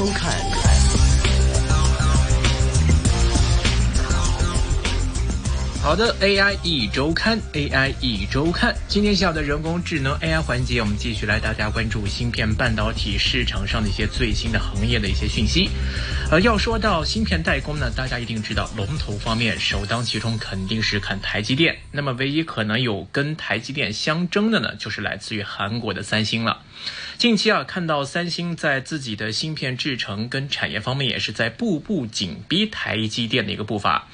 周刊。好的，AI 一周刊，AI 一周刊。今天下午的人工智能 AI 环节，我们继续来大家关注芯片半导体市场上的一些最新的行业的一些讯息。呃，要说到芯片代工呢，大家一定知道，龙头方面首当其冲肯定是看台积电。那么，唯一可能有跟台积电相争的呢，就是来自于韩国的三星了。近期啊，看到三星在自己的芯片制程跟产业方面，也是在步步紧逼台积电的一个步伐。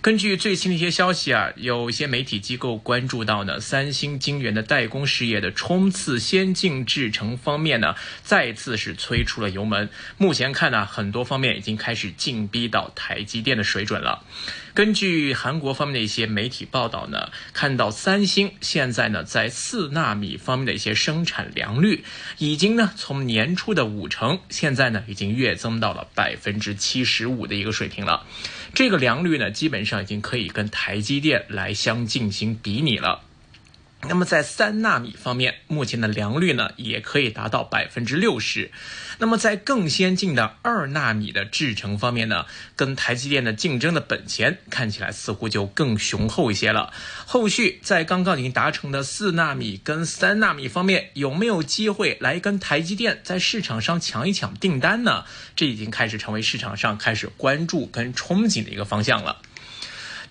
根据最新的一些消息啊，有一些媒体机构关注到呢，三星晶圆的代工事业的冲刺先进制程方面呢，再次是催出了油门。目前看呢，很多方面已经开始进逼到台积电的水准了。根据韩国方面的一些媒体报道呢，看到三星现在呢在四纳米方面的一些生产良率，已经呢从年初的五成，现在呢已经跃增到了百分之七十五的一个水平了。这个良率呢，基本上已经可以跟台积电来相进行比拟了。那么在三纳米方面，目前的良率呢，也可以达到百分之六十。那么在更先进的二纳米的制程方面呢，跟台积电的竞争的本钱看起来似乎就更雄厚一些了。后续在刚刚已经达成的四纳米跟三纳米方面，有没有机会来跟台积电在市场上抢一抢订单呢？这已经开始成为市场上开始关注跟憧憬的一个方向了。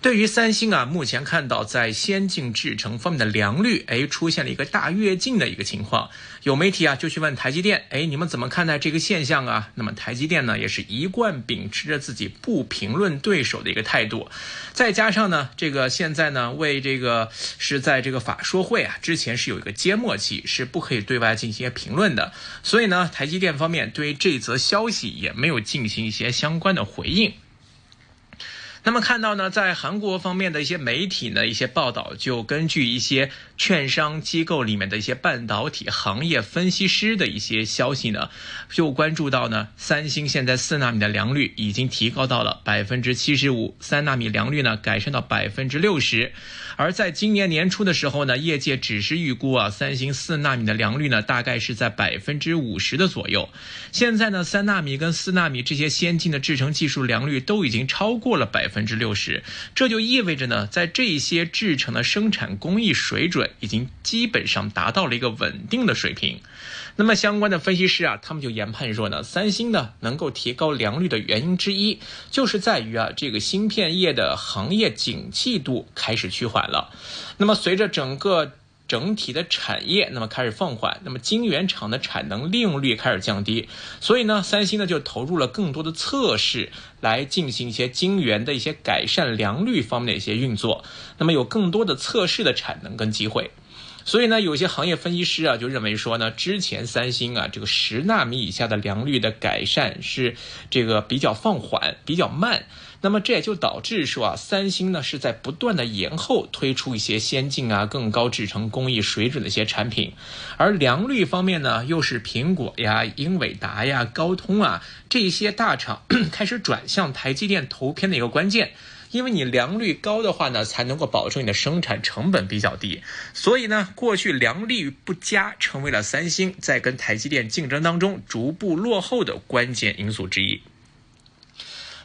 对于三星啊，目前看到在先进制程方面的良率，哎，出现了一个大跃进的一个情况。有媒体啊就去问台积电，哎，你们怎么看待这个现象啊？那么台积电呢，也是一贯秉持着自己不评论对手的一个态度。再加上呢，这个现在呢，为这个是在这个法说会啊之前是有一个缄默期，是不可以对外进行评论的。所以呢，台积电方面对于这则消息也没有进行一些相关的回应。那么看到呢，在韩国方面的一些媒体呢，一些报道就根据一些券商机构里面的一些半导体行业分析师的一些消息呢，就关注到呢，三星现在四纳米的良率已经提高到了百分之七十五，三纳米良率呢改善到百分之六十，而在今年年初的时候呢，业界只是预估啊，三星四纳米的良率呢大概是在百分之五十的左右，现在呢，三纳米跟四纳米这些先进的制程技术良率都已经超过了百。分之六十，这就意味着呢，在这些制成的生产工艺水准已经基本上达到了一个稳定的水平。那么相关的分析师啊，他们就研判说呢，三星呢能够提高良率的原因之一，就是在于啊，这个芯片业的行业景气度开始趋缓了。那么随着整个。整体的产业那么开始放缓，那么晶圆厂的产能利用率开始降低，所以呢，三星呢就投入了更多的测试来进行一些晶圆的一些改善良率方面的一些运作，那么有更多的测试的产能跟机会。所以呢，有些行业分析师啊就认为说呢，之前三星啊这个十纳米以下的良率的改善是这个比较放缓、比较慢，那么这也就导致说啊，三星呢是在不断的延后推出一些先进啊、更高制程工艺水准的一些产品，而良率方面呢，又是苹果呀、英伟达呀、高通啊这些大厂 开始转向台积电投片的一个关键。因为你良率高的话呢，才能够保证你的生产成本比较低，所以呢，过去良率不佳成为了三星在跟台积电竞争当中逐步落后的关键因素之一。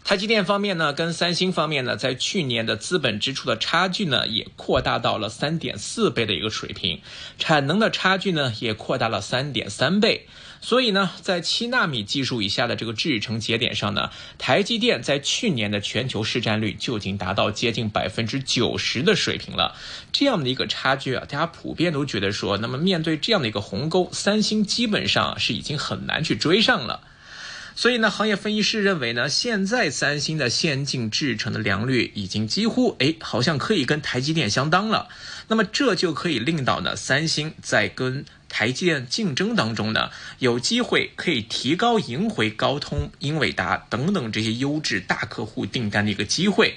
台积电方面呢，跟三星方面呢，在去年的资本支出的差距呢，也扩大到了三点四倍的一个水平，产能的差距呢，也扩大了三点三倍。所以呢，在七纳米技术以下的这个制程节点上呢，台积电在去年的全球市占率就已经达到接近百分之九十的水平了。这样的一个差距啊，大家普遍都觉得说，那么面对这样的一个鸿沟，三星基本上是已经很难去追上了。所以呢，行业分析师认为呢，现在三星的先进制程的良率已经几乎哎，好像可以跟台积电相当了。那么这就可以令到呢，三星在跟台积电竞争当中呢，有机会可以提高赢回高通、英伟达等等这些优质大客户订单的一个机会。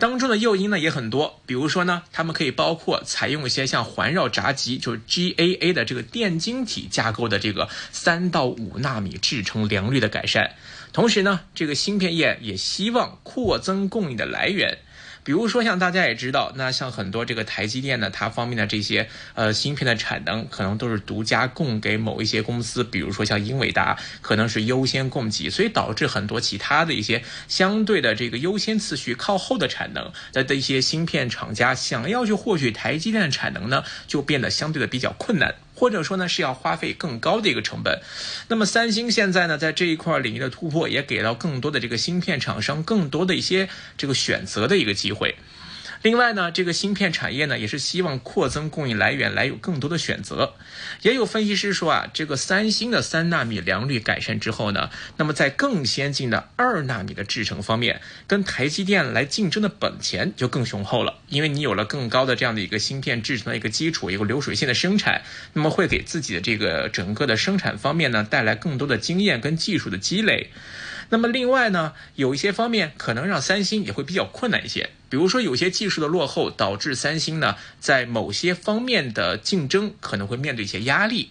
当中的诱因呢也很多，比如说呢，他们可以包括采用一些像环绕闸极，就是 GAA 的这个电晶体架构的这个三到五纳米制程良率的改善。同时呢，这个芯片业也希望扩增供应的来源。比如说像大家也知道，那像很多这个台积电呢，它方面的这些呃芯片的产能，可能都是独家供给某一些公司，比如说像英伟达，可能是优先供给，所以导致很多其他的一些相对的这个优先次序靠后的产能的的一些芯片厂家，想要去获取台积电的产能呢，就变得相对的比较困难。或者说呢，是要花费更高的一个成本。那么三星现在呢，在这一块领域的突破，也给到更多的这个芯片厂商更多的一些这个选择的一个机会。另外呢，这个芯片产业呢，也是希望扩增供应来源，来有更多的选择。也有分析师说啊，这个三星的三纳米良率改善之后呢，那么在更先进的二纳米的制程方面，跟台积电来竞争的本钱就更雄厚了。因为你有了更高的这样的一个芯片制成的一个基础，一个流水线的生产，那么会给自己的这个整个的生产方面呢，带来更多的经验跟技术的积累。那么另外呢，有一些方面可能让三星也会比较困难一些，比如说有些技术的落后，导致三星呢在某些方面的竞争可能会面对一些压力。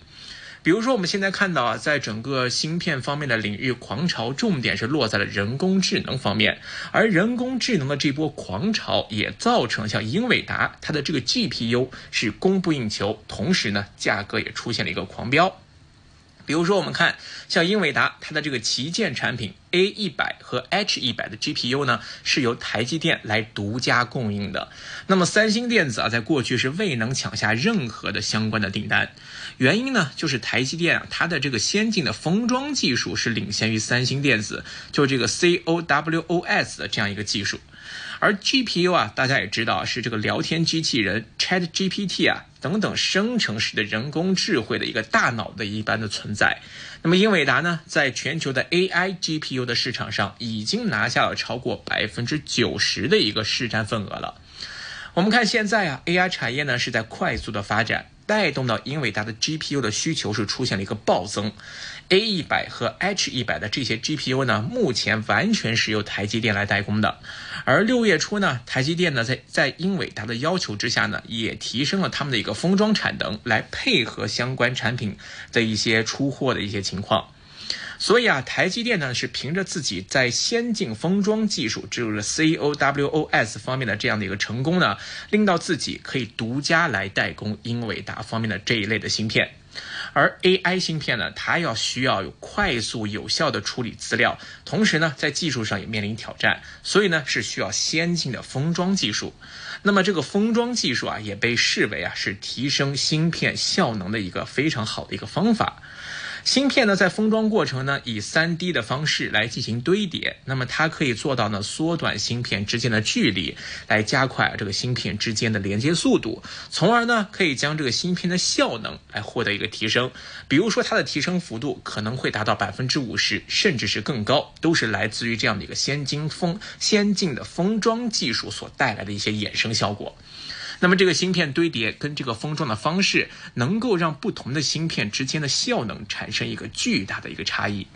比如说我们现在看到啊，在整个芯片方面的领域狂潮，重点是落在了人工智能方面，而人工智能的这波狂潮也造成像英伟达它的这个 GPU 是供不应求，同时呢价格也出现了一个狂飙。比如说，我们看像英伟达，它的这个旗舰产品 A 一百和 H 一百的 GPU 呢，是由台积电来独家供应的。那么三星电子啊，在过去是未能抢下任何的相关的订单，原因呢，就是台积电啊，它的这个先进的封装技术是领先于三星电子，就这个 CoWoS 的这样一个技术。而 GPU 啊，大家也知道是这个聊天机器人 Chat GPT 啊等等生成式的人工智慧的一个大脑的一般的存在。那么英伟达呢，在全球的 AI GPU 的市场上已经拿下了超过百分之九十的一个市占份额了。我们看现在啊，AI 产业呢是在快速的发展。带动到英伟达的 GPU 的需求是出现了一个暴增，A 一百和 H 一百的这些 GPU 呢，目前完全是由台积电来代工的。而六月初呢，台积电呢在在英伟达的要求之下呢，也提升了他们的一个封装产能，来配合相关产品的一些出货的一些情况。所以啊，台积电呢是凭着自己在先进封装技术，植入了 CoWoS 方面的这样的一个成功呢，令到自己可以独家来代工英伟达方面的这一类的芯片。而 AI 芯片呢，它要需要有快速有效的处理资料，同时呢，在技术上也面临挑战，所以呢是需要先进的封装技术。那么这个封装技术啊，也被视为啊是提升芯片效能的一个非常好的一个方法。芯片呢，在封装过程呢，以 3D 的方式来进行堆叠，那么它可以做到呢，缩短芯片之间的距离，来加快这个芯片之间的连接速度，从而呢，可以将这个芯片的效能来获得一个提升。比如说，它的提升幅度可能会达到百分之五十，甚至是更高，都是来自于这样的一个先进封先进的封装技术所带来的一些衍生效果。那么这个芯片堆叠跟这个封装的方式，能够让不同的芯片之间的效能产生一个巨大的一个差异。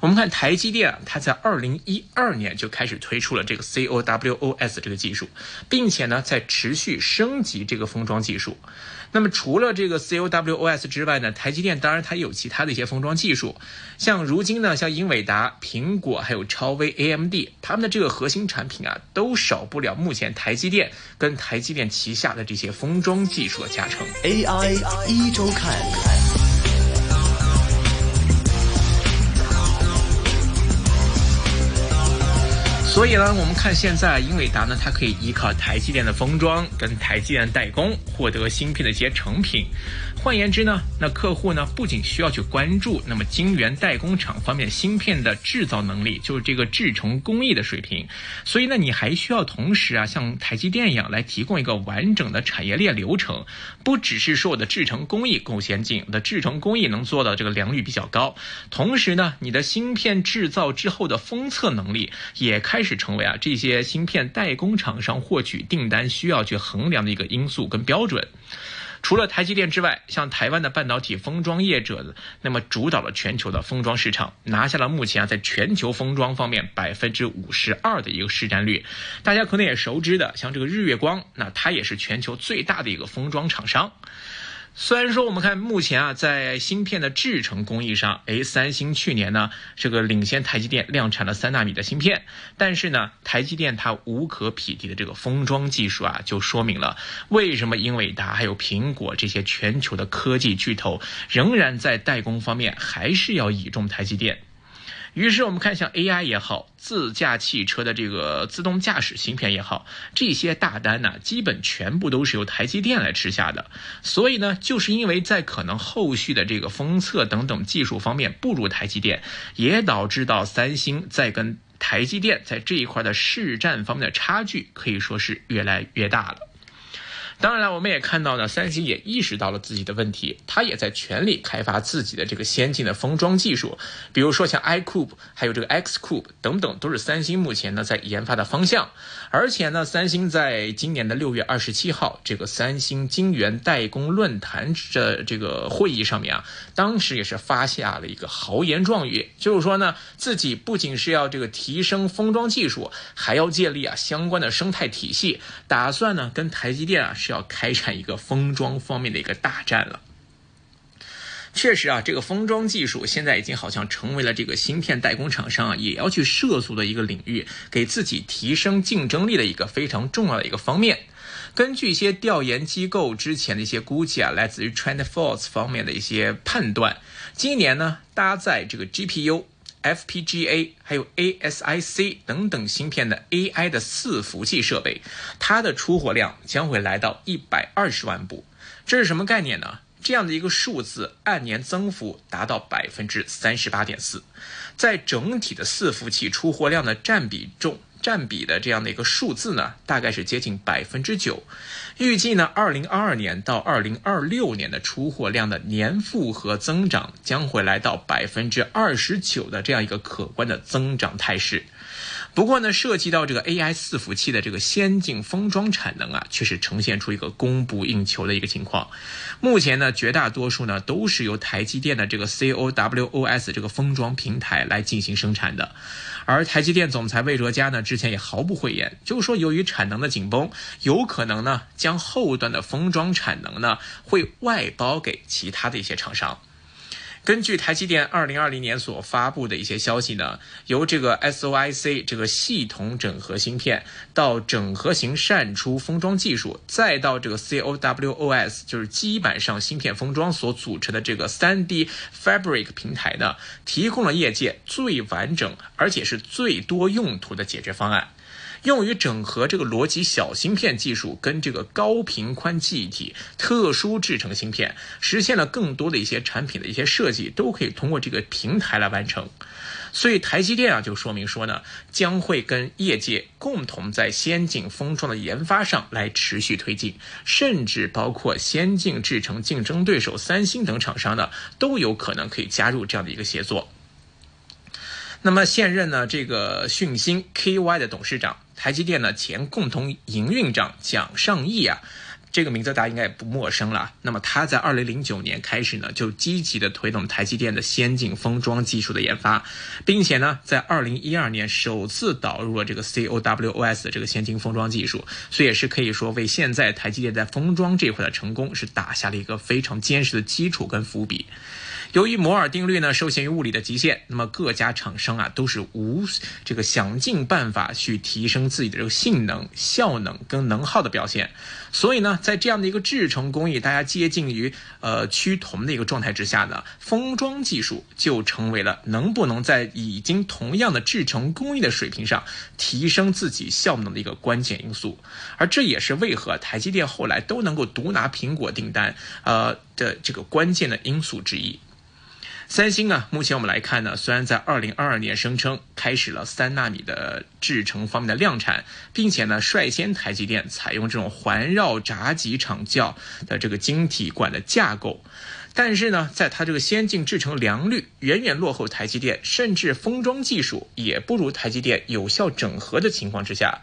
我们看台积电，它在二零一二年就开始推出了这个 CoWoS 这个技术，并且呢在持续升级这个封装技术。那么除了这个 CoWoS 之外呢，台积电当然它有其他的一些封装技术，像如今呢，像英伟达、苹果还有超威、AMD，他们的这个核心产品啊，都少不了目前台积电跟台积电旗下的这些封装技术的加成。AI 一周看。所以呢，我们看现在英伟达呢，它可以依靠台积电的封装跟台积电代工，获得芯片的一些成品。换言之呢，那客户呢不仅需要去关注那么晶圆代工厂方面芯片的制造能力，就是这个制成工艺的水平，所以呢你还需要同时啊像台积电一样来提供一个完整的产业链流程，不只是说我的制程工艺够先进，我的制程工艺能做到这个良率比较高，同时呢你的芯片制造之后的封测能力也开始成为啊这些芯片代工厂商获取订单需要去衡量的一个因素跟标准。除了台积电之外，像台湾的半导体封装业者，那么主导了全球的封装市场，拿下了目前啊在全球封装方面百分之五十二的一个市占率。大家可能也熟知的，像这个日月光，那它也是全球最大的一个封装厂商。虽然说我们看目前啊，在芯片的制程工艺上，哎，三星去年呢这个领先台积电量产了三纳米的芯片，但是呢，台积电它无可匹敌的这个封装技术啊，就说明了为什么英伟达还有苹果这些全球的科技巨头仍然在代工方面还是要倚重台积电。于是我们看，像 AI 也好，自驾汽车的这个自动驾驶芯片也好，这些大单呢，基本全部都是由台积电来吃下的。所以呢，就是因为在可能后续的这个封测等等技术方面不如台积电，也导致到三星在跟台积电在这一块的市占方面的差距可以说是越来越大了。当然了，我们也看到呢，三星也意识到了自己的问题，它也在全力开发自己的这个先进的封装技术，比如说像 iCube，还有这个 Xcube 等等，都是三星目前呢在研发的方向。而且呢，三星在今年的六月二十七号这个三星晶圆代工论坛的这个会议上面啊，当时也是发下了一个豪言壮语，就是说呢，自己不仅是要这个提升封装技术，还要建立啊相关的生态体系，打算呢跟台积电啊。要开展一个封装方面的一个大战了。确实啊，这个封装技术现在已经好像成为了这个芯片代工厂商啊也要去涉足的一个领域，给自己提升竞争力的一个非常重要的一个方面。根据一些调研机构之前的一些估计啊，来自于 TrendForce 方面的一些判断，今年呢搭载这个 GPU、FPGA 还有 ASIC 等等芯片的 AI 的伺服器设备，它的出货量将会来到一百二十万部。这是什么概念呢？这样的一个数字按年增幅达到百分之三十八点四，在整体的伺服器出货量的占比重占比的这样的一个数字呢，大概是接近百分之九。预计呢，二零二二年到二零二六年的出货量的年复合增长将会来到百分之二十九的这样一个可观的增长态势。不过呢，涉及到这个 AI 伺服器的这个先进封装产能啊，却是呈现出一个供不应求的一个情况。目前呢，绝大多数呢都是由台积电的这个 CoWoS 这个封装平台来进行生产的。而台积电总裁魏哲嘉呢，之前也毫不讳言，就是说由于产能的紧绷，有可能呢将后端的封装产能呢会外包给其他的一些厂商。根据台积电二零二零年所发布的一些消息呢，由这个 SOIC 这个系统整合芯片到整合型扇出封装技术，再到这个 CoWoS 就是基板上芯片封装所组成的这个三 D Fabric 平台呢，提供了业界最完整而且是最多用途的解决方案。用于整合这个逻辑小芯片技术跟这个高频宽记忆体特殊制成芯片，实现了更多的一些产品的一些设计，都可以通过这个平台来完成。所以台积电啊，就说明说呢，将会跟业界共同在先进封装的研发上来持续推进，甚至包括先进制程竞争对手三星等厂商呢，都有可能可以加入这样的一个协作。那么现任呢，这个讯芯 KY 的董事长。台积电呢前共同营运长蒋尚义啊，这个名字大家应该也不陌生了。那么他在二零零九年开始呢，就积极的推动台积电的先进封装技术的研发，并且呢，在二零一二年首次导入了这个 CoWoS 的这个先进封装技术，所以也是可以说为现在台积电在封装这一块的成功是打下了一个非常坚实的基础跟伏笔。由于摩尔定律呢受限于物理的极限，那么各家厂商啊都是无这个想尽办法去提升自己的这个性能、效能跟能耗的表现。所以呢，在这样的一个制程工艺大家接近于呃趋同的一个状态之下呢，封装技术就成为了能不能在已经同样的制程工艺的水平上提升自己效能的一个关键因素。而这也是为何台积电后来都能够独拿苹果订单呃的这个关键的因素之一。三星呢，目前我们来看呢，虽然在二零二二年声称开始了三纳米的制程方面的量产，并且呢率先台积电采用这种环绕闸极厂教的这个晶体管的架构，但是呢，在它这个先进制程良率远远落后台积电，甚至封装技术也不如台积电有效整合的情况之下。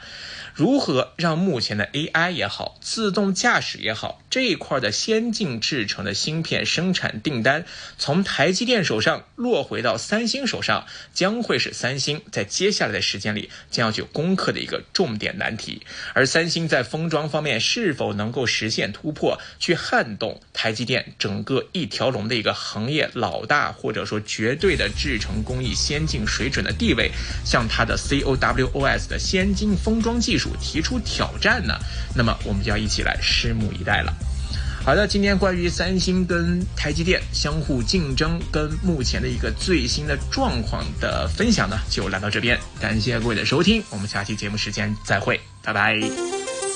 如何让目前的 AI 也好，自动驾驶也好这一块的先进制程的芯片生产订单从台积电手上落回到三星手上，将会是三星在接下来的时间里将要去攻克的一个重点难题。而三星在封装方面是否能够实现突破，去撼动台积电整个一条龙的一个行业老大，或者说绝对的制程工艺先进水准的地位，向它的 COWOS 的先进封装技术。提出挑战呢，那么我们就要一起来拭目以待了。好的，今天关于三星跟台积电相互竞争跟目前的一个最新的状况的分享呢，就来到这边。感谢各位的收听，我们下期节目时间再会，拜拜。